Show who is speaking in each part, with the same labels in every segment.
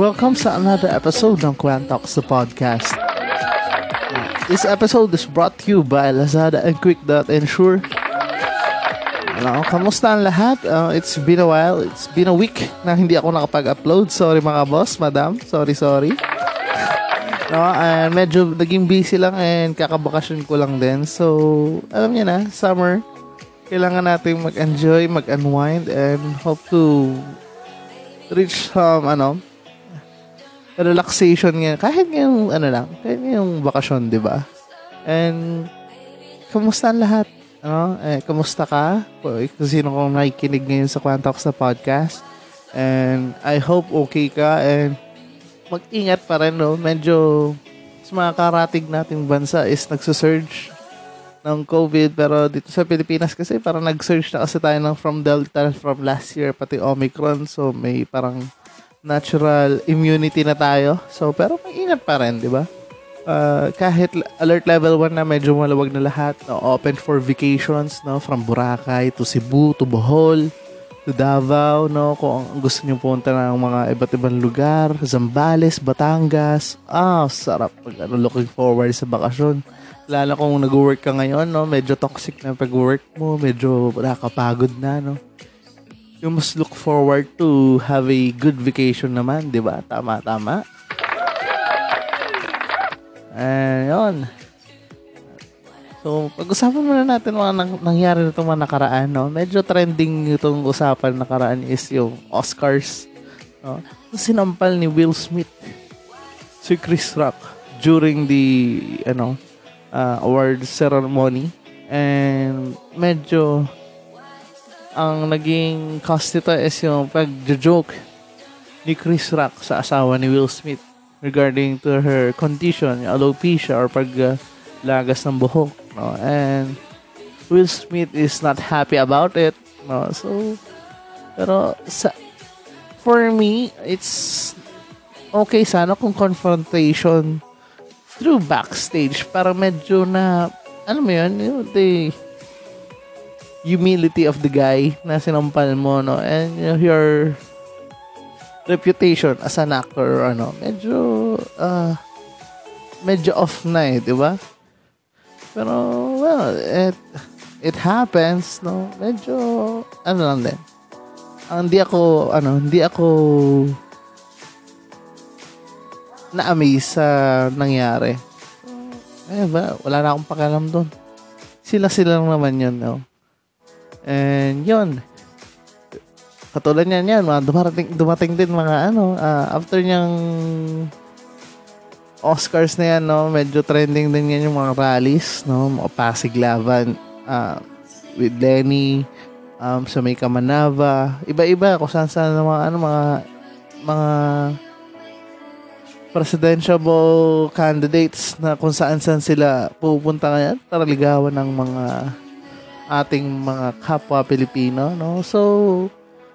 Speaker 1: Welcome sa another episode ng Quan Talks the Podcast. This episode is brought to you by Lazada and Quick.Ensure. Ano, kamusta ang lahat? Uh, it's been a while. It's been a week na hindi ako nakapag-upload. Sorry mga boss, madam. Sorry, sorry. No, and medyo naging busy lang and kakabakasyon ko lang din. So, alam niyo na, summer, kailangan natin mag-enjoy, mag-unwind, and hope to reach some, ano, relaxation ngayon. Kahit ngayong, ano lang, kahit ngayong bakasyon, di ba? And, kamusta lahat? Ano? Eh, kamusta ka? Sino kong nakikinig ngayon sa Quantox na podcast. And, I hope okay ka and mag-ingat pa rin, no? Medyo, sa mga karating nating bansa is nagsusurge ng COVID pero dito sa Pilipinas kasi parang nag-surge na kasi tayo ng from Delta from last year pati Omicron so may parang natural immunity na tayo. So pero may ingat pa rin di ba? Uh, kahit alert level 1 na medyo malawag na lahat. No, open for vacations no? From Boracay to Cebu to Bohol to Davao no? Kung gusto niyo punta ng mga iba't ibang lugar Zambales Batangas. Ah sarap. Pag ano, looking forward sa bakasyon. Lalo kung nag-work ka ngayon, no, medyo toxic na pag-work mo, medyo nakakapagod na, no. You must look forward to have a good vacation naman, di ba? Tama, tama. And yun. So, pag-usapan muna natin mga nang- nangyari na mga nakaraan, no? Medyo trending itong usapan nakaraan is yung Oscars. No? Sinampal ni Will Smith si Chris Rock during the, ano, uh, award ceremony and medyo ang naging cause nito is yung pag-joke ni Chris Rock sa asawa ni Will Smith regarding to her condition, alopecia or paglagas ng buhok. No? And Will Smith is not happy about it. No? So, pero sa, for me, it's okay sana kung confrontation through backstage para medyo na alam mo yun yung the humility of the guy na sinampal mo no and you know, your reputation as an actor or ano medyo uh, medyo off na eh di ba pero well it it happens no medyo ano lang din ang hindi ako ano hindi ako na-amaze sa nangyari. Eh, ba, wala na akong pakialam doon. Sila-sila lang naman yun, no? And yun. Katulad niyan yan, mga dumating, dumating din mga ano, uh, after niyang Oscars na yan, no, medyo trending din yan yung mga rallies, no, mga Pasig Laban, uh, with Lenny, um, sa may Kamanava, iba-iba, kung saan-saan mga, ano, mga, mga, presidential candidates na kung saan-saan sila pupunta ngayon para ligawan ng mga ating mga kapwa Pilipino, no? So,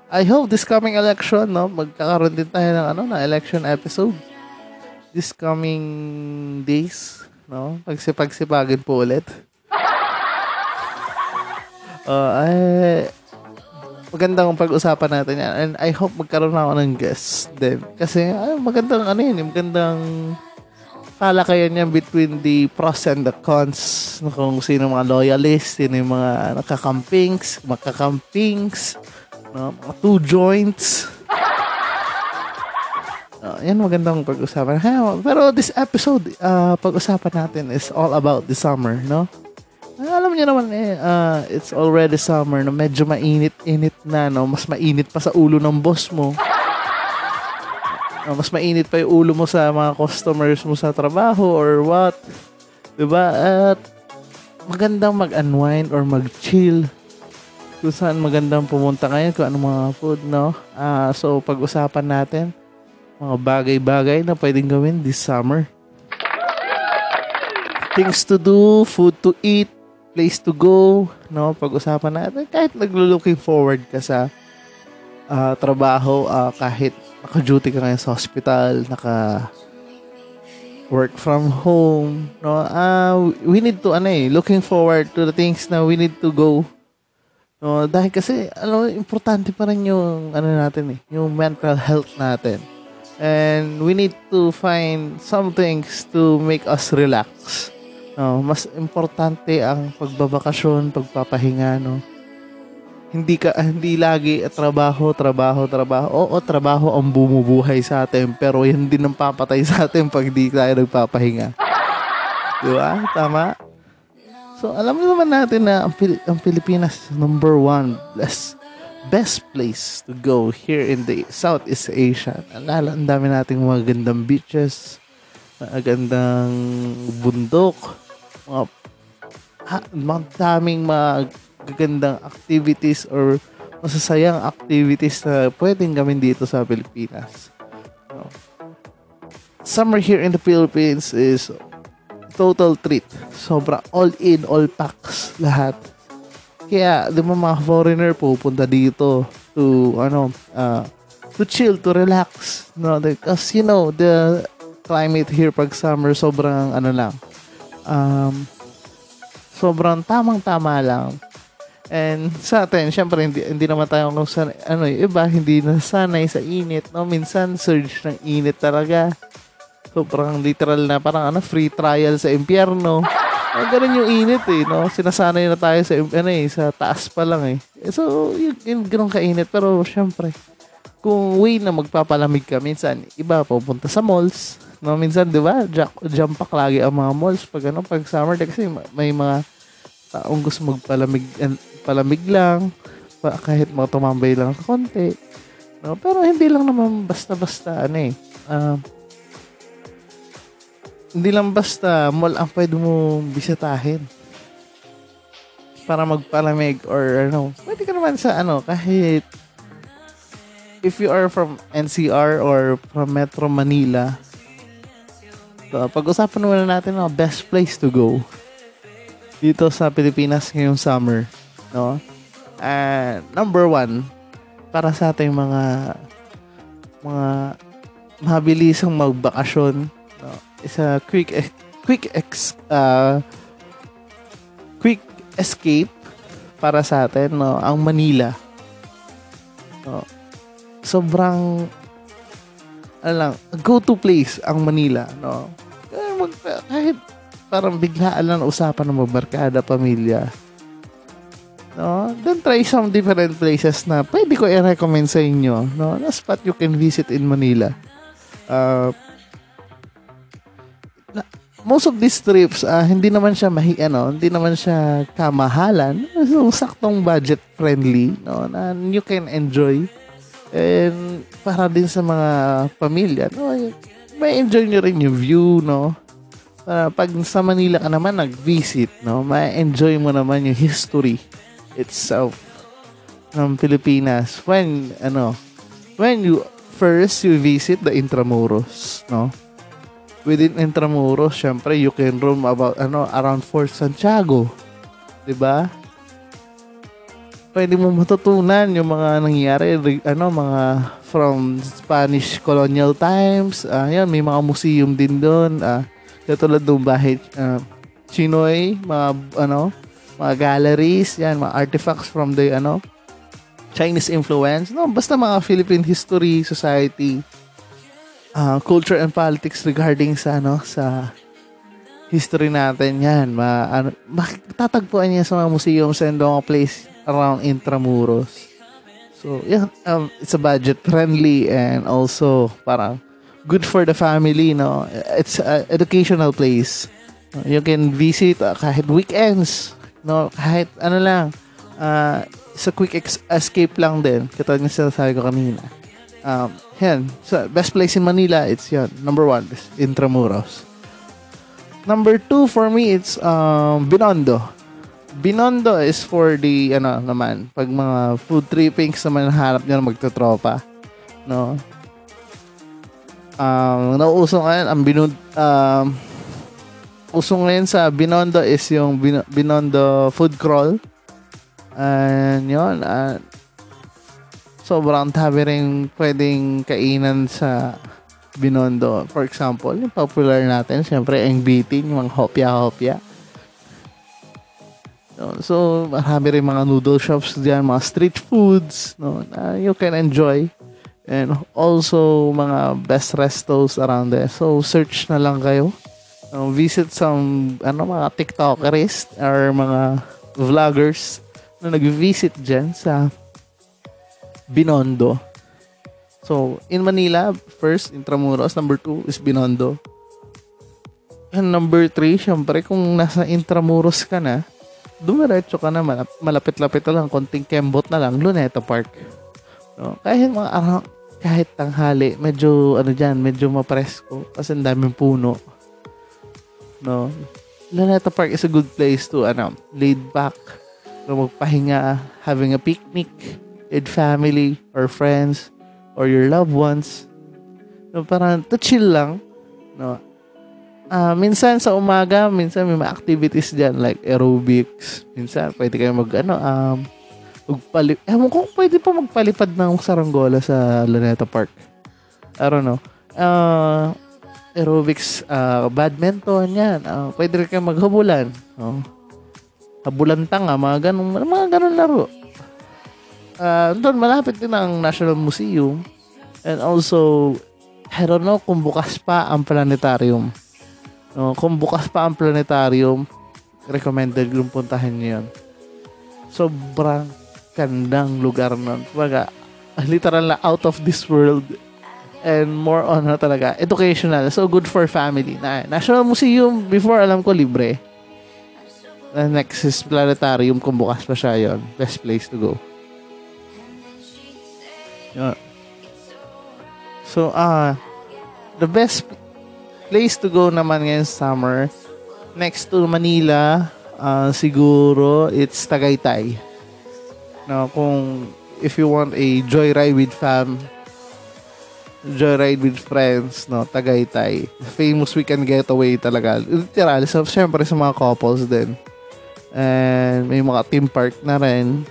Speaker 1: I hope this coming election, no, magkakaroon din tayo ng ano, na election episode this coming days, no? Pagsipag-sipagin po ulit. Uh, ay, magandang pag-usapan natin yan. And I hope magkaroon ako ng guest din. Kasi ay, magandang ano yun, magandang palakayan yan between the pros and the cons. Kung sino mga loyalists, sino yung mga nakakampings, makakampings, no? two joints. Uh, yan magandang pag-usapan. Ha, pero this episode, uh, pag-usapan natin is all about the summer, no? alam niyo naman eh, uh, it's already summer no medyo mainit-init na no, mas mainit pa sa ulo ng boss mo. Uh, mas mainit pa yung ulo mo sa mga customers mo sa trabaho or what. ba? At magandang mag-unwind or mag-chill kung saan magandang pumunta ngayon, kung ano mga food, no? Uh, so, pag-usapan natin, mga bagay-bagay na pwedeng gawin this summer. Things to do, food to eat, place to go, no? Pag-usapan natin, kahit naglo-looking forward ka sa uh, trabaho, uh, kahit naka-duty ka ngayon sa hospital, naka work from home, no? Uh, we need to, ano eh, looking forward to the things na we need to go No, dahil kasi ano, importante pa rin yung ano natin eh, yung mental health natin. And we need to find some things to make us relax. No, mas importante ang pagbabakasyon, pagpapahinga, no. Hindi ka hindi lagi at trabaho, trabaho, trabaho. Oo, trabaho ang bumubuhay sa atin, pero yan din ang papatay sa atin pag di tayo nagpapahinga. Di ba? Tama? So, alam naman natin na ang, Pil- ang Pilipinas number one best, best place to go here in the Southeast Asia. Alala, ang dami nating mga gandang beaches, magandang bundok, mga, ha, mga daming mga gagandang activities or masasayang activities na pwedeng gawin dito sa Pilipinas. Summer here in the Philippines is total treat. Sobra all in, all packs, lahat. Kaya, di ba mga foreigner pupunta dito to, ano, uh, to chill, to relax. No? Because, you know, the climate here pag summer, sobrang, ano lang, um, sobrang tamang-tama lang. And sa atin, syempre, hindi, hindi naman tayo kung san, ano, iba, hindi nasanay sa init. No? Minsan, surge ng init talaga. Sobrang literal na parang ano, free trial sa impyerno. Ah, ganun yung init eh, no? Sinasanay na tayo sa, ano eh, sa taas pa lang eh. So, yun, yun ganun kainit. Pero, syempre, kung way na magpapalamig ka, minsan, iba, pupunta sa malls. No, minsan, di ba, jump pack lagi ang mga malls pag ano, pag summer kasi may mga taong gusto magpalamig, palamig lang, kahit mga tumambay lang sa konti. No, pero hindi lang naman basta-basta, ano eh, uh, hindi lang basta mall ang pwede mo bisitahin para magpalamig or ano. Pwede ka naman sa ano, kahit if you are from NCR or from Metro Manila, so, pag-usapan muna natin ang best place to go dito sa Pilipinas ngayong summer. No? And number one, para sa ating mga mga mabilisang magbakasyon is a quick quick ex uh, quick escape para sa atin no? Ang Manila. No? Sobrang ano lang go to place ang Manila no? Mag, kahit parang biglaan lang usapan ng magbarkada pamilya no? Then try some different places na pwede ko i-recommend sa inyo no? Na spot you can visit in Manila. Uh, most of these trips, uh, hindi naman siya mahi, ano, hindi naman siya kamahalan. So, saktong budget friendly, no, na you can enjoy. And para din sa mga pamilya, no, may enjoy nyo rin yung view, no. Para pag sa Manila ka naman nag-visit, no, may enjoy mo naman yung history itself ng Pilipinas when ano when you first you visit the Intramuros, no? within Intramuros, syempre, you can roam about, ano, around Fort Santiago. ba? Diba? Pwede mo matutunan yung mga nangyari, ano, mga from Spanish colonial times. Uh, may mga museum din doon. Uh, katulad ng bahay uh, Chinoy, mga, ano, mga galleries, yan, mga artifacts from the, ano, Chinese influence. No, basta mga Philippine history, society, uh, culture and politics regarding sa ano sa history natin. Yan ma ano tatagpuan niya sa mga museums and mga place around Intramuros. So yeah um, it's a budget friendly and also parang good for the family no? It's a educational place. You can visit uh, kahit weekends No, kahit ano lang, uh, sa quick ex- escape lang din. Katulad ng sinasabi ko kanina. Um, yan. So, best place in Manila, it's yan. Number one is Intramuros. Number two for me, it's um, Binondo. Binondo is for the, ano naman, pag mga food trippings naman hanap nyo na magtotropa. No? Um, nauuso ngayon, ang Binondo, um, uso ngayon sa Binondo is yung Bin- Binondo food crawl. And yun, uh, sobrang tabi rin pwedeng kainan sa Binondo. For example, yung popular natin, syempre, ang beating, yung mga hopya-hopya. So, marami rin mga noodle shops diyan, mga street foods, no, na you can enjoy. And also, mga best restos around there. So, search na lang kayo. No, visit some, ano, mga TikTokers or mga vloggers na nag-visit dyan sa Binondo. So, in Manila, first, Intramuros. Number two is Binondo. And number three, syempre, kung nasa Intramuros ka na, dumiretso ka na, malapit-lapit na lang, konting kembot na lang, Luneta Park. No? Kahit mga araw, kahit tanghali, medyo, ano dyan, medyo mapresko, kasi ang daming puno. No? Luneta Park is a good place to, ano, laid back, no, magpahinga, having a picnic with family or friends, or your loved ones. No, parang to chill lang. No. Uh, minsan sa umaga, minsan may mga activities dyan like aerobics. Minsan pwede kayo mag ano, um, magpalip, ewan ko pwede pa magpalipad ng saranggola sa Luneta Park. I don't know. Uh, aerobics, uh, badminton, yan. Uh, pwede rin kayo maghabulan. No? Habulan tanga, mga ganun, mga ganun laro uh, doon malapit din ang National Museum. And also, I don't know kung bukas pa ang planetarium. No, kung bukas pa ang planetarium, recommended yung puntahan niyo yun. Sobrang gandang lugar nun. Baga, literal na out of this world and more on na talaga educational. So, good for family. Na, National Museum, before alam ko, libre. The next is planetarium kung bukas pa siya yon Best place to go. Yeah. So, ah, uh, the best place to go naman ngayon summer, next to Manila, uh, siguro, it's Tagaytay. No, kung if you want a joyride with fam, joyride with friends, no, Tagaytay. Famous weekend getaway talaga. Literal, so, syempre sa mga couples din. And may mga theme park na rin.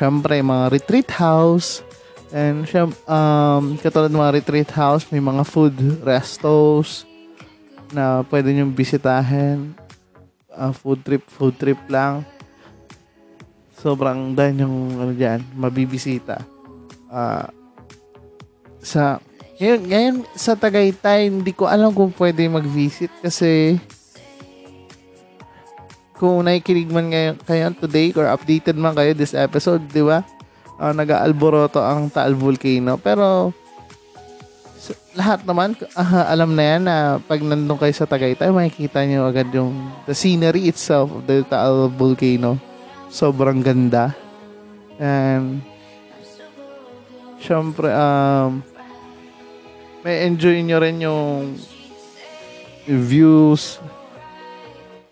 Speaker 1: Syempre, mga retreat house And siya, um, katulad ng mga retreat house, may mga food restos na pwede nyo bisitahin. Uh, food trip, food trip lang. Sobrang dahil yung ano dyan, mabibisita. Uh, sa ngayon, ngayon sa Tagaytay, hindi ko alam kung pwede mag-visit kasi kung nakikinig man ngayon kayo today or updated man kayo this episode, di ba? uh, nag-aalboroto ang Taal Volcano. Pero so, lahat naman uh, alam na yan na pag nandun kayo sa Tagaytay, makikita nyo agad yung the scenery itself of the Taal Volcano. Sobrang ganda. And syempre um may enjoy nyo rin yung views.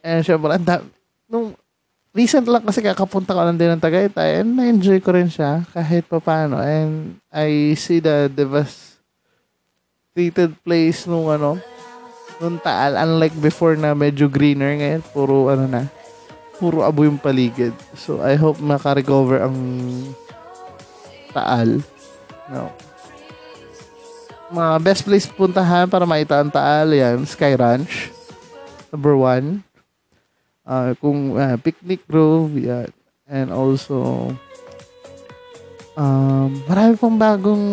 Speaker 1: And syempre, nung recent lang kasi kakapunta ko lang din ng Tagaytay and na-enjoy ko rin siya kahit pa paano. And I see the devastated place nung ano, nung Taal. Unlike before na medyo greener ngayon, puro ano na, puro abo yung paligid. So I hope maka-recover ang Taal. No. Mga best place puntahan para makita ang Taal yan, Sky Ranch. Number one uh, kung uh, picnic grove yan. and also um, marami pang bagong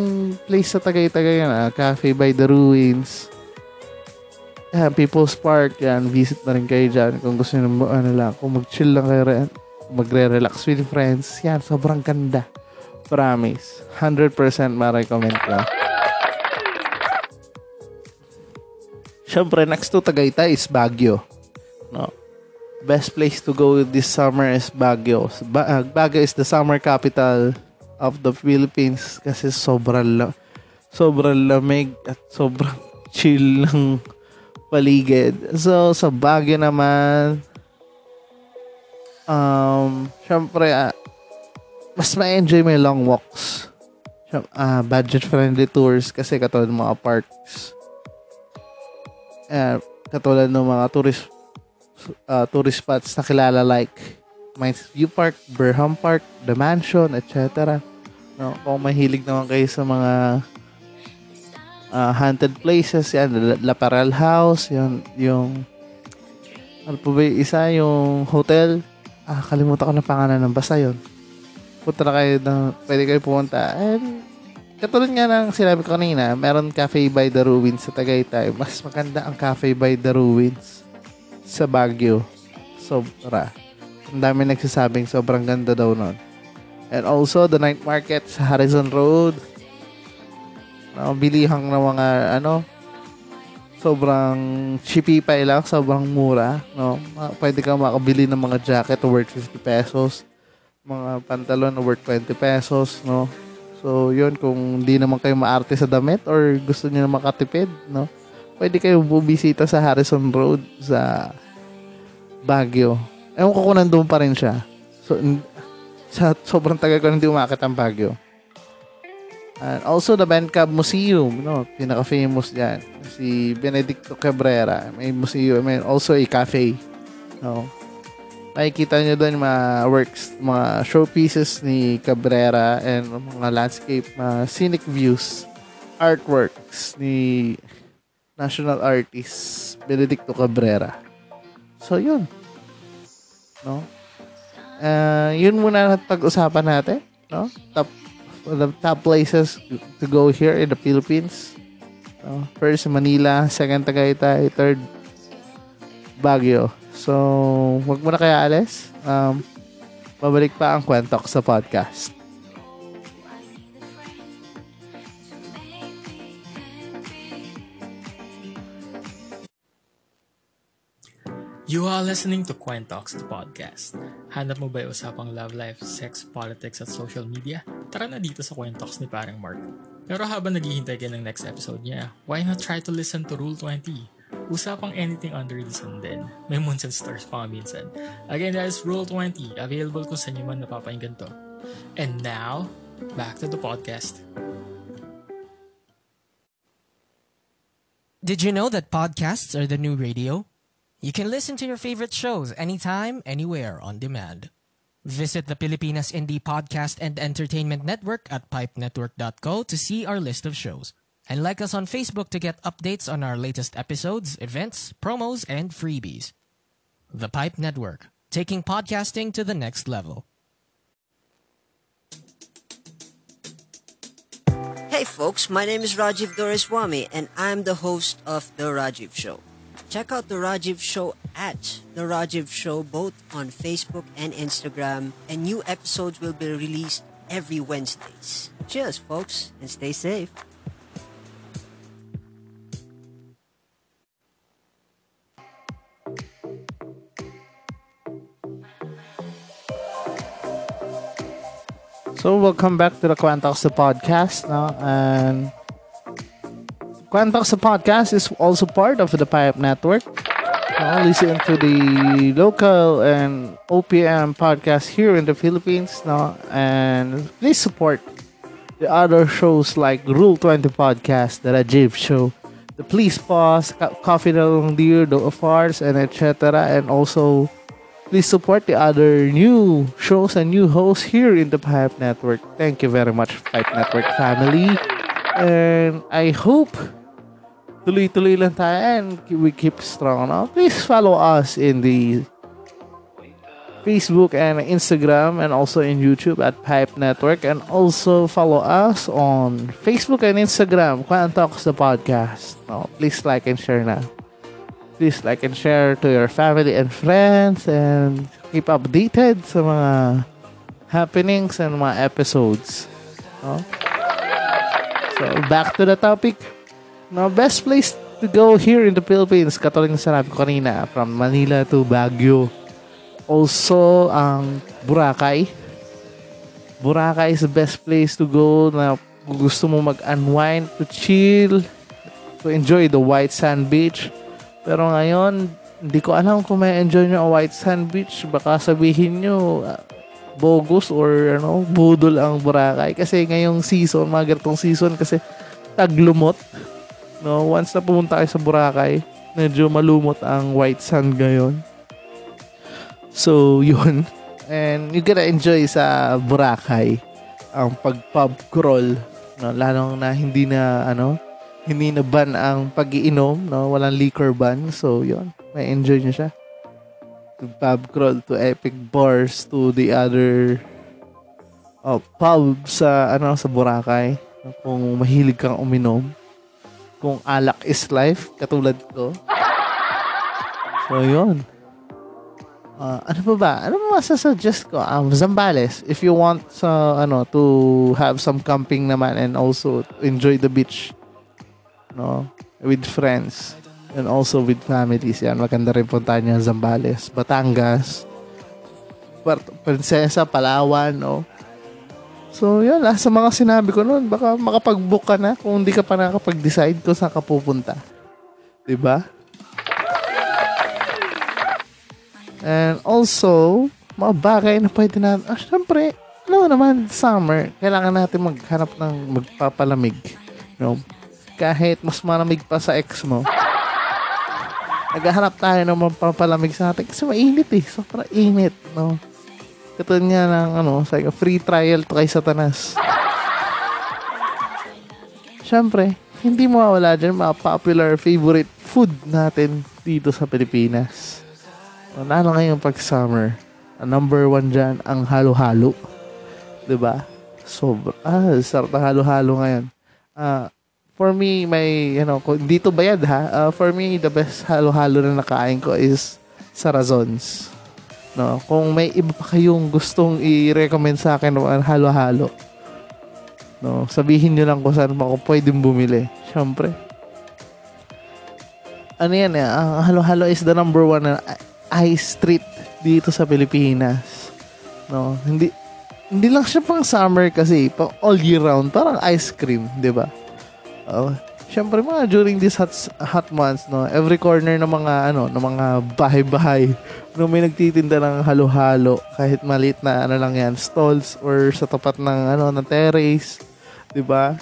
Speaker 1: place sa Tagaytay yan ah. Cafe by the Ruins yan, People's Park yan visit na rin kayo dyan kung gusto nyo ano lang kung mag-chill lang kayo rin magre-relax with friends yan sobrang ganda promise 100% ma-recommend ko Siyempre, next to Tagaytay is Baguio. No? best place to go this summer is Baguio. Ba- uh, Baguio is the summer capital of the Philippines kasi sobrang la- sobrang lamig at sobrang chill ng paligid. So, sa Baguio naman, um, syempre, uh, mas ma-enjoy mo long walks. Uh, budget-friendly tours kasi katulad mga parks. Uh, katulad ng mga tourist uh, tourist spots na kilala like Mines View Park, Burham Park, The Mansion, etc. No, kung mahilig naman kayo sa mga uh, haunted places, yan, La Parel House, yun, yung ano po ba isa, yung hotel, ah, kalimutan ko na pangalan ng basta yun. Punta na kayo, ng, pwede kayo pumunta. And, katulad nga ng sinabi ko kanina, meron Cafe by the Ruins sa Tagaytay. Mas maganda ang Cafe by the Ruins sa Baguio. Sobra. Ang dami nagsasabing sobrang ganda daw nun. And also, the night market sa Harrison Road. No, bilihang na mga, ano, sobrang cheapy pa lang, sobrang mura. No? Pwede kang makabili ng mga jacket worth 50 pesos. Mga pantalon worth 20 pesos. No? So, yun, kung hindi naman kayo maarte sa damit or gusto niyo na makatipid, no? pwede kayo bubisita sa Harrison Road sa Baguio. Ewan ko kung nandun pa rin siya. So, sa sobrang tagal ko hindi umakit ang Baguio. And also the Bencab Museum, no, pinaka-famous diyan. Si Benedicto Cabrera, may museum, may also a cafe. No. Makikita niyo doon mga works, mga showpieces ni Cabrera and mga landscape, mga scenic views, artworks ni national artist Benedicto Cabrera. So, yun. No? Uh, yun muna pag-usapan natin. No? Top, the top places to go here in the Philippines. No? First, Manila. Second, Tagaytay. Third, Baguio. So, wag muna kaya alis. Um, babalik pa ang kwento sa podcast.
Speaker 2: You are listening to Quen Talks, the podcast. Hanap mo ba yung usapang love life, sex, politics, at social media? Tara na dito sa Quen Talks ni parang Mark. Pero habang naghihintay ka ng next episode niya, why not try to listen to Rule 20? Usapang anything under the sun din. May moons and stars pa minsan. Again, that is Rule 20. Available kung saan nyo man napapahinggan to. And now, back to the podcast.
Speaker 3: Did you know that podcasts are the new radio? You can listen to your favorite shows anytime, anywhere on demand. Visit the Pilipinas Indie Podcast and Entertainment Network at pipenetwork.co to see our list of shows. And like us on Facebook to get updates on our latest episodes, events, promos, and freebies. The Pipe Network, taking podcasting to the next level.
Speaker 4: Hey folks, my name is Rajiv Doreswamy and I'm the host of The Rajiv Show. Check out The Rajiv Show at The Rajiv Show both on Facebook and Instagram, and new episodes will be released every Wednesdays. Cheers, folks, and stay safe.
Speaker 1: So, welcome back to the Quantox podcast. No? And Quantox podcast is also part of the Pipe Network. No? Listen to the local and OPM podcast here in the Philippines. No? And please support the other shows like Rule 20 Podcast, the Rajiv Show, the Please Pause, Co- Coffee Long Dear, the Afars, and etc. And also Please support the other new shows and new hosts here in the Pipe Network. Thank you very much, Pipe Network family. And I hope tuloy-tuloy lang tayo and we keep strong. No? Please follow us in the Facebook and Instagram and also in YouTube at Pipe Network. And also follow us on Facebook and Instagram, Quan Talks the Podcast. No? Please like and share na. Please like and share to your family and friends and keep updated sa mga happenings and mga episodes. No? So, back to the topic. No, best place to go here in the Philippines, katulad ng sinabi ko kanina, from Manila to Baguio. also, ang Boracay. Boracay is the best place to go na gusto mo mag-unwind, to chill, to enjoy the white sand beach. Pero ngayon, hindi ko alam kung may enjoy nyo ang white sand beach. Baka sabihin nyo, uh, bogus or ano, budol ang Boracay. Kasi ngayong season, mga ganitong season, kasi taglumot. No, once na pumunta kayo sa Boracay, medyo malumot ang white sand ngayon. So, yun. And you gotta enjoy sa Boracay ang pag-pub crawl. No? Lalo na hindi na, ano, hindi na ban ang pagiinom, no? Walang liquor ban. So, yun. May enjoy nyo siya. To pub crawl, to epic bars, to the other oh, pub sa, ano, sa Boracay. Kung mahilig kang uminom. Kung alak is life, katulad ko. So, yun. Uh, ano pa ba? Ano ba masasuggest ko? Um, Zambales. If you want sa ano to have some camping naman and also enjoy the beach. No? With friends. And also with families. Yan. Maganda rin punta niya Zambales. Batangas. Puerto Princesa, Palawan. No? So, yun lah. Sa mga sinabi ko noon, baka makapag-book ka na kung hindi ka pa nakapag-decide kung saan ka pupunta. Diba? And also, mga bagay na pwede na, ah, syempre, ano naman, summer, kailangan natin maghanap ng magpapalamig. You know? Kahit mas malamig pa sa ex mo, naghahanap tayo ng magpapalamig sa atin kasi mainit eh. Sobrang init, no? Katulad nga ng, ano, sa free trial to kay Satanas. Syempre, hindi mo mawala dyan mga popular favorite food natin dito sa Pilipinas. Lalo ngayon pag summer, ang number one dyan, ang halo-halo. ba? Diba? Sobra. Ah, sarap ng halo-halo ngayon. Ah, for me, may, you know, dito bayad ha. Uh, for me, the best halo-halo na nakain ko is Sarazons. No, kung may iba pa kayong gustong i-recommend sa akin ng halo-halo, no, sabihin niyo lang kung saan ako pwedeng bumili. Siyempre. Ano yan eh, ang halo-halo is the number one na ice street dito sa Pilipinas. No, hindi hindi lang siya pang summer kasi, pang all year round, parang ice cream, 'di ba? Oh, Siyempre mga during these hot, hot months, no, every corner ng mga ano, ng mga bahay-bahay, no, may nagtitinda ng halo-halo, kahit maliit na ano lang yan, stalls or sa tapat ng ano, ng terrace, 'di ba?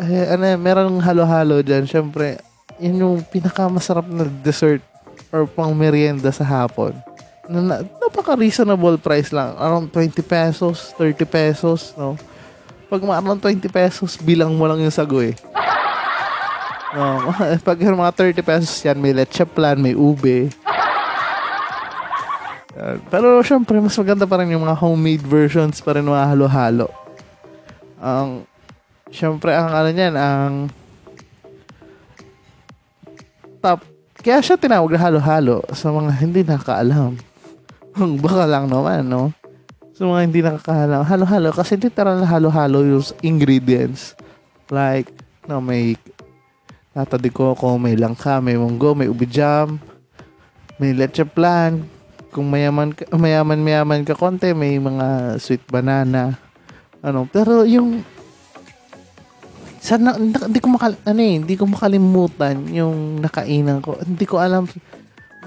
Speaker 1: Eh, ano, merong halo-halo diyan, syempre, yun yung pinakamasarap na dessert or pang merienda sa hapon. Na, na, napaka-reasonable price lang. Around 20 pesos, 30 pesos, no? Pag around 20 pesos, bilang mo lang yung sago eh. No, pag mga 30 pesos yan, may leche plan, may ube. Pero syempre, mas maganda pa rin yung mga homemade versions pa rin mga halo-halo. Ang, syempre, ang ano niyan, ang top kaya siya tinawag na halo-halo sa mga hindi nakakaalam. Baka lang naman, no? Sa mga hindi nakakaalam. Halo-halo kasi literal na halo-halo yung ingredients. Like, no, may nata de coco, may langka, may munggo, may ubi jam, may leche plan. Kung mayaman mayaman mayaman ka konti, may mga sweet banana. Ano, pero yung sana hindi ko makal ano eh, hindi ko makalimutan yung nakainan ko. Hindi ko alam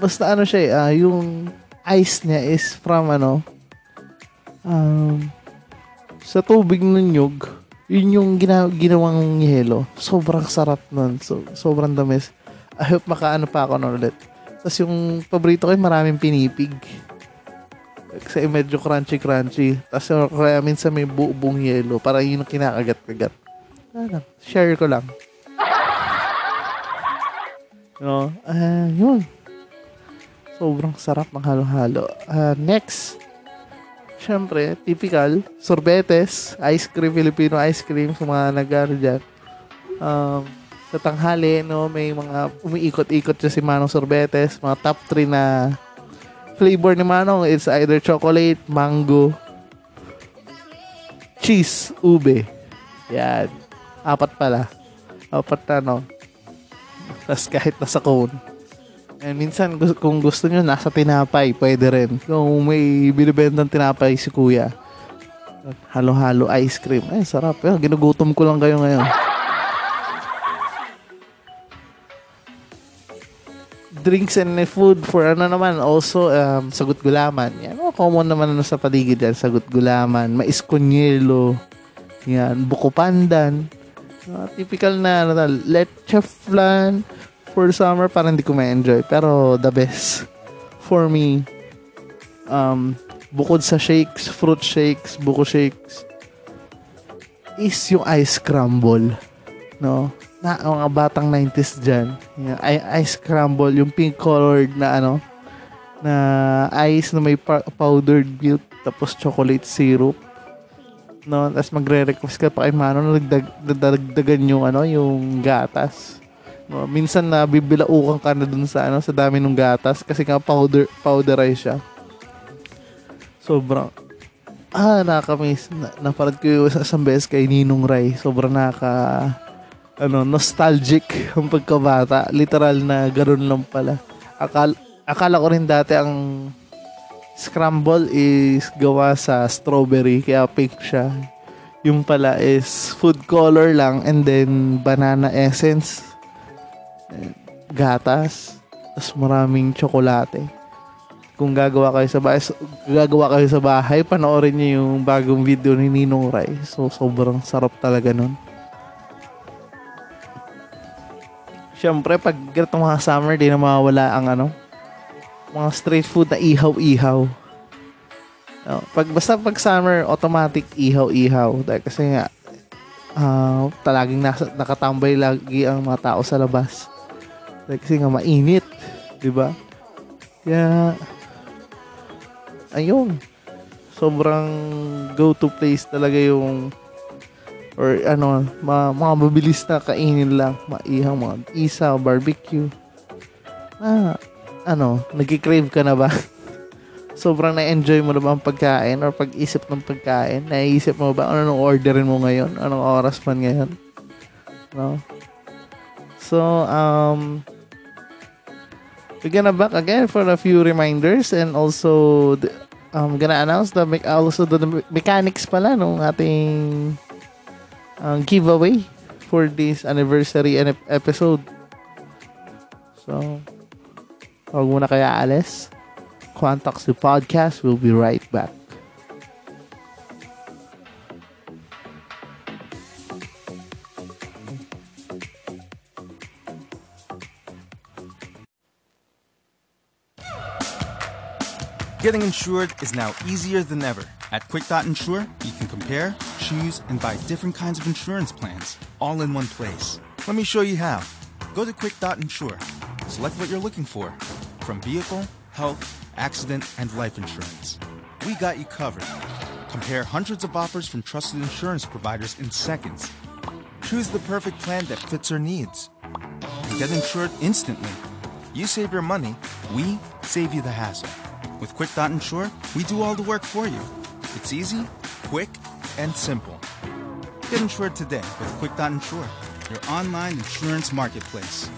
Speaker 1: basta ano siya eh, uh, yung ice niya is from ano um, sa tubig ng nyug yun yung gina- ginawang yelo. Sobrang sarap nun. So, sobrang damis. I hope makaano pa ako nun ulit. Tapos yung paborito ko maraming pinipig. Kasi medyo crunchy-crunchy. Tapos kaya minsan may buong yelo. Para yun ang kinakagat-kagat ano, share ko lang. No, uh, yun. Sobrang sarap ng halo-halo. Uh, next, syempre, typical, sorbetes, ice cream, Filipino ice cream, sa mga nag dyan. Um, sa tanghali, no, may mga umiikot-ikot siya si Manong Sorbetes, mga top 3 na flavor ni Manong, it's either chocolate, mango, cheese, ube. Yan. Apat pala. Apat na, no? Tapos kahit nasa cone. And minsan, kung gusto nyo, nasa tinapay, pwede rin. Kung may binibentang tinapay si kuya, halo-halo ice cream. Ay, sarap. Eh, ginugutom ko lang kayo ngayon. Drinks and food for ano naman, also um, sagot gulaman. Yan, oh, common naman ano sa paligid yan, sagot gulaman. Mais con hielo. Yan, buko pandan. Uh, typical na ano, leche flan for summer parang hindi ko ma-enjoy. Pero the best for me um bukod sa shakes, fruit shakes, buko shakes is yung ice crumble no? Na mga batang 90s dyan yung ice crumble yung pink colored na ano na ice na may powdered milk tapos chocolate syrup no? Tapos magre-request ka pa kay Mano na dagdagan yung ano yung gatas no, minsan na bibilaukan ka na dun sa ano sa dami ng gatas kasi nga powder powderize siya. Sobrang ah nakakamiss. Na, napanood ko yung isang beses kay Ninong Rai sobrang naka ano nostalgic ang pagkabata. Literal na ganoon lang pala. Akala, akala ko rin dati ang scramble is gawa sa strawberry kaya pink siya. Yung pala is food color lang and then banana essence gatas tapos maraming tsokolate kung gagawa kayo sa bahay gagawa kayo sa bahay panoorin niyo yung bagong video ni Ninong Rai so sobrang sarap talaga nun Siyempre, pag ganitong mga summer, di na mawawala ang ano, mga street food na ihaw-ihaw. No, pag basta pag summer, automatic ihaw-ihaw. Dahil kasi nga, uh, talaging nasa, nakatambay lagi ang mga tao sa labas. Dahil kasi nga mainit. di ba? Kaya, ayun. Sobrang go-to place talaga yung or ano, mga, mga mabilis na kainin lang, maihang mga isa, barbecue. Ah, ano, nagki-crave ka na ba? Sobrang na-enjoy mo na ba ang pagkain or pag-isip ng pagkain? Naisip mo ba ano nung orderin mo ngayon? Anong oras man ngayon? No? So, um, we're gonna back again for a few reminders and also I'm um, gonna announce the also the mechanics pala nung ating ang giveaway for this anniversary episode. So, huwag muna kaya alis. Quantox the podcast will be right back.
Speaker 5: Getting insured is now easier than ever. At Quick.insure, you can compare, choose, and buy different kinds of insurance plans all in one place. Let me show you how. Go to Quick.insure. Select what you're looking for from vehicle, health, accident, and life insurance. We got you covered. Compare hundreds of offers from trusted insurance providers in seconds. Choose the perfect plan that fits your needs. And get insured instantly. You save your money, we save you the hassle. With Quick.insure, we do all the work for you. It's easy, quick, and simple. Get insured today with Quick.insure, your online insurance marketplace.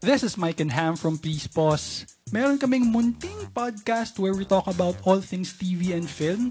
Speaker 6: This is Mike and Ham from Please Pause. Meron kaming munting podcast where we talk about all things TV and film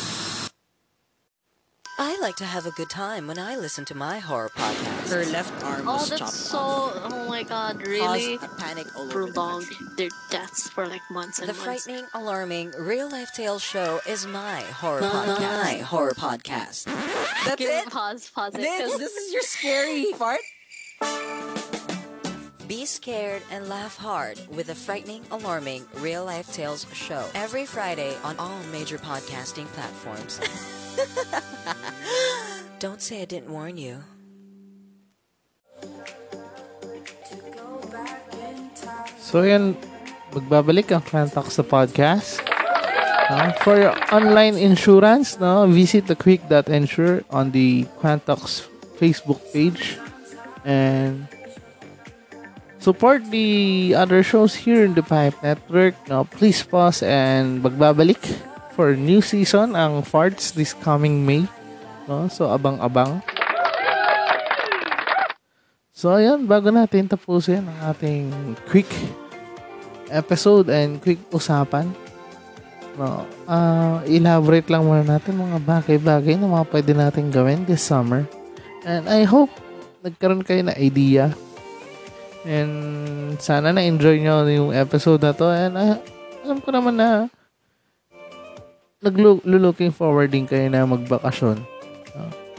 Speaker 7: I like to have a good time when I listen to my horror podcast.
Speaker 8: Her left arm
Speaker 9: oh,
Speaker 8: was
Speaker 9: that's
Speaker 8: chopped
Speaker 9: so.
Speaker 8: off.
Speaker 9: Oh my god, really?
Speaker 8: Caused a panic all over
Speaker 9: Prolonged
Speaker 8: the country.
Speaker 9: their deaths for like months and
Speaker 7: The
Speaker 9: months.
Speaker 7: frightening, alarming, real life tales show is my horror
Speaker 8: My
Speaker 7: podcast.
Speaker 8: horror podcast.
Speaker 7: That's
Speaker 9: Give
Speaker 7: it.
Speaker 9: Pause, pause it.
Speaker 8: This,
Speaker 9: 'cause-
Speaker 8: this is your scary part.
Speaker 7: Be scared and laugh hard with the frightening, alarming, real life tales show every Friday on all major podcasting platforms. Don't say I didn't warn you.
Speaker 1: So yan, magbabalik ang Trantox sa podcast. Uh, for your online insurance, no, visit the quick.insure on the Quantox Facebook page and support the other shows here in the Pipe Network. No, please pause and magbabalik for new season ang Farts this coming May. No, so abang-abang. So ayan, bago natin tapusin ang ating quick episode and quick usapan, no, uh, elaborate lang muna natin mga bagay-bagay na mga pwede natin gawin this summer. And I hope nagkaroon kayo na idea. And sana na-enjoy nyo yung episode na to. And uh, alam ko naman na nag-looking forward din kayo na magbakasyon.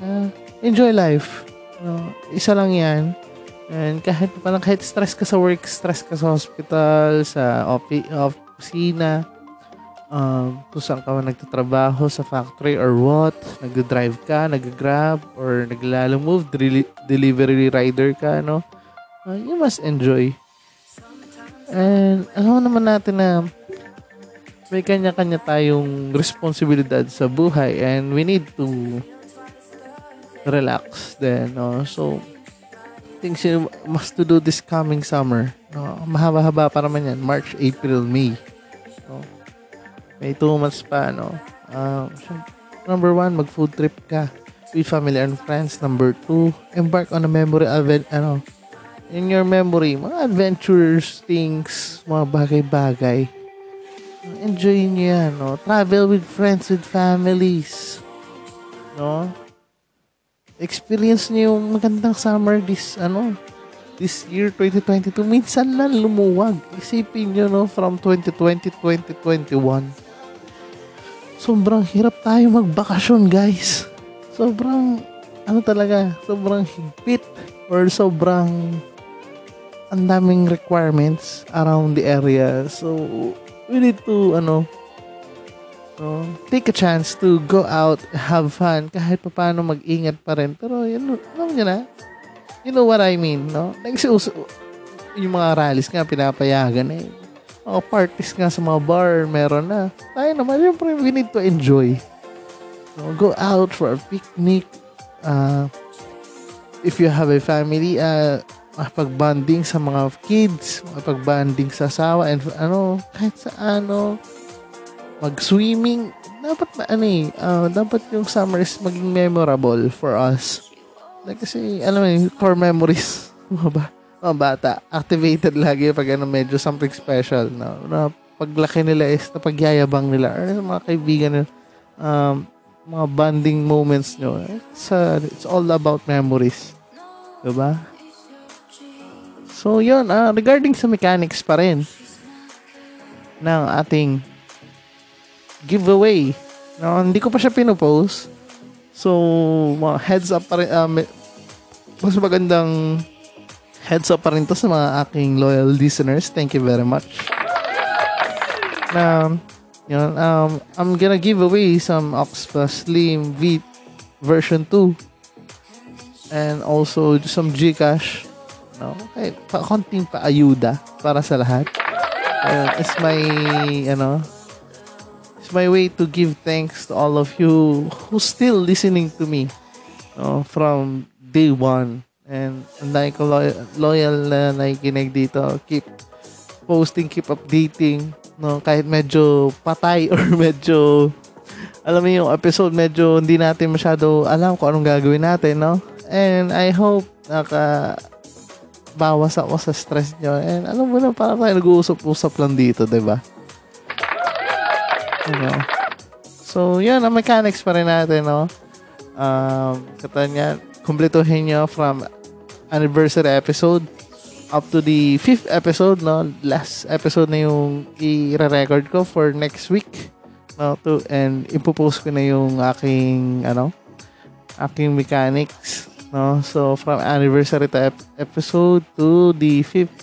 Speaker 1: Uh, enjoy life. No, isa lang yan. And kahit parang kahit stress ka sa work, stress ka sa hospital, sa opi- opisina, um, kung saan ka nagtatrabaho sa factory or what, nag-drive ka, nag-grab, or naglalong move, deli- delivery rider ka, no? Uh, you must enjoy. And alam naman natin na may kanya-kanya tayong responsibilidad sa buhay and we need to relax then, no? So, things you must to do this coming summer. No? Mahaba-haba pa naman yan. March, April, May. No? May two months pa, no? Uh, number one, mag-food trip ka with family and friends. Number two, embark on a memory event, ano, in your memory, mga adventures, things, mga bagay-bagay. Enjoy nyo yan, no? Travel with friends, with families. No? Experience nyo yung magandang summer this, ano, this year, 2022. Minsan lang lumuwag. Isipin nyo, no, from 2020, 2021. Sobrang hirap tayo magbakasyon, guys. Sobrang, ano talaga, sobrang higpit or sobrang ang daming requirements around the area. So, we need to, ano, no, take a chance to go out, have fun, kahit pa paano mag-ingat pa rin. Pero, yun, alam nyo na, you know what I mean, no? Kasi, yung mga rallies nga, pinapayagan eh. Mga parties nga sa mga bar, meron na. Tayo naman, syempre, we need to enjoy. No, go out for a picnic. Uh, if you have a family, uh, makapag-bonding sa mga kids, makapag-bonding sa asawa, and ano, kahit sa ano, mag-swimming, dapat na, ano eh, uh, dapat yung summer is maging memorable for us. Like, kasi, alam mo yung core memories, mga ba, mga bata, activated lagi pag ano, medyo something special, no? na paglaki nila is napagyayabang nila, or mga kaibigan nila, um, mga bonding moments nyo. It's, uh, it's all about memories. Diba? So, yun. Uh, regarding sa mechanics pa rin ng ating giveaway. No, hindi ko pa siya pinopost. So, mga heads up pa rin. Uh, mas magandang heads up pa rin to sa mga aking loyal listeners. Thank you very much. Na, yun, um, I'm gonna give away some Oxpa Slim V version 2 and also some Gcash no? Okay, pa konting paayuda para sa lahat. Uh, it's my ano it's my way to give thanks to all of you who still listening to me no, from day one. And ang dami loyal na nakikinig dito. Keep posting, keep updating. No, kahit medyo patay or medyo alam mo yung episode medyo hindi natin masyado alam kung anong gagawin natin, no? And I hope naka bawas ako sa stress nyo. And alam mo na, parang tayo nag-uusap-usap lang dito, di ba? You know? So, yun, ang mechanics pa rin natin, no? Um, katanya, kumplituhin nyo from anniversary episode up to the fifth episode, no? Last episode na yung i-record ko for next week. No? To, and ipopost ko na yung aking, ano, aking mechanics no? So from anniversary to ep- episode to the fifth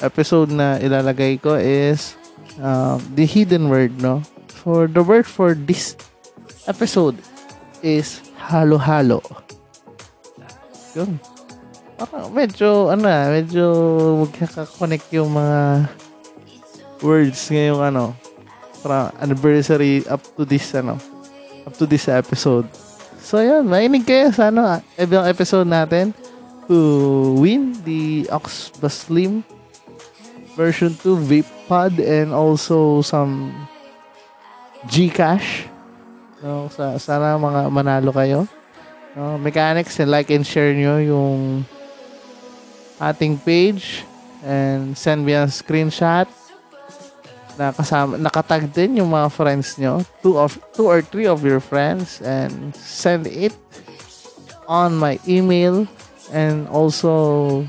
Speaker 1: episode na ilalagay ko is um, the hidden word no? For the word for this episode is halo halo yun. Parang medyo, ano na, medyo magkakakonect yung mga words ngayong ano, parang anniversary up to this, ano, up to this episode. So, yun, mainig kayo sa ano, ibang episode natin to win the Oxbus Slim version 2 vape pod and also some Gcash. No, sa sana mga manalo kayo. No, mechanics and like and share nyo yung ating page and send me a screenshot na kasama nakatag din yung mga friends nyo. Two of two or three of your friends and send it on my email. And also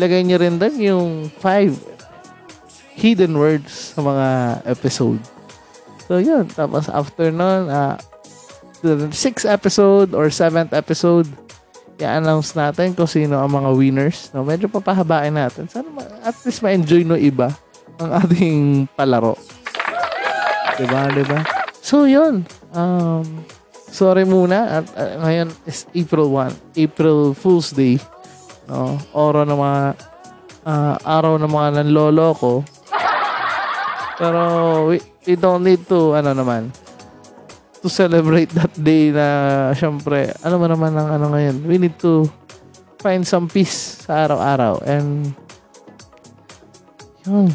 Speaker 1: lagay nyo rin din yung five hidden words sa mga episode. So yun. Tapos after nun uh, the sixth episode or seventh episode i-announce natin kung sino ang mga winners. No medyo papahabain natin. Sana ma- at least ma-enjoy no iba ang ating palaro. Diba, diba? So, yun. Um, sorry muna. At uh, ngayon is April 1. April Fool's Day. No? Oro ng mga uh, araw ng mga nanlolo ko. Pero we, we don't need to, ano naman, to celebrate that day na syempre, ano man naman ang ano ngayon. We need to find some peace sa araw-araw. And yun.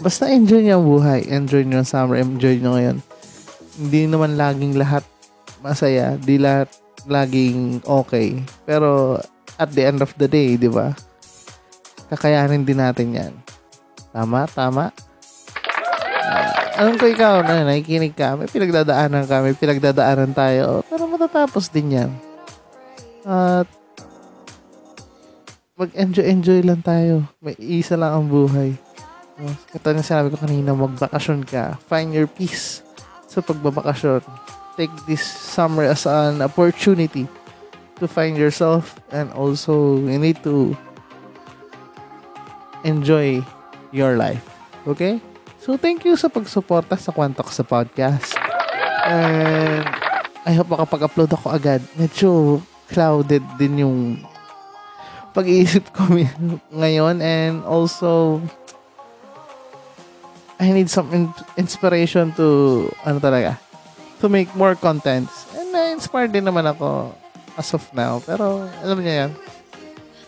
Speaker 1: Basta enjoy niyo ang buhay. Enjoy niyo ang summer. Enjoy niyo ngayon. Hindi naman laging lahat masaya. Di lahat laging okay. Pero at the end of the day, di ba? Kakayanin din natin yan. Tama? Tama? Alam ko ikaw na nakikinig ka. May pinagdadaanan ka. May pinagdadaanan tayo. Pero matatapos din yan. At mag-enjoy-enjoy lang tayo. May isa lang ang buhay. Ito na sinabi ko kanina, magbakasyon ka. Find your peace sa pagbabakasyon. Take this summer as an opportunity to find yourself and also you need to enjoy your life. Okay? So, thank you sa pagsuporta sa Quantox sa podcast. And I hope makapag-upload ako agad. Medyo clouded din yung pag-iisip ko ngayon and also I need some in- inspiration to ano talaga to make more contents. And na-inspired din naman ako as of now. Pero alam niya yan.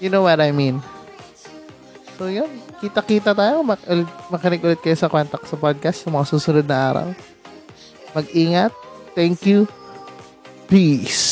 Speaker 1: You know what I mean. So yun. Kita-kita tayo. Mak- makinig ulit kayo sa Quantax sa podcast sa mga susunod na araw. Mag-ingat. Thank you. Peace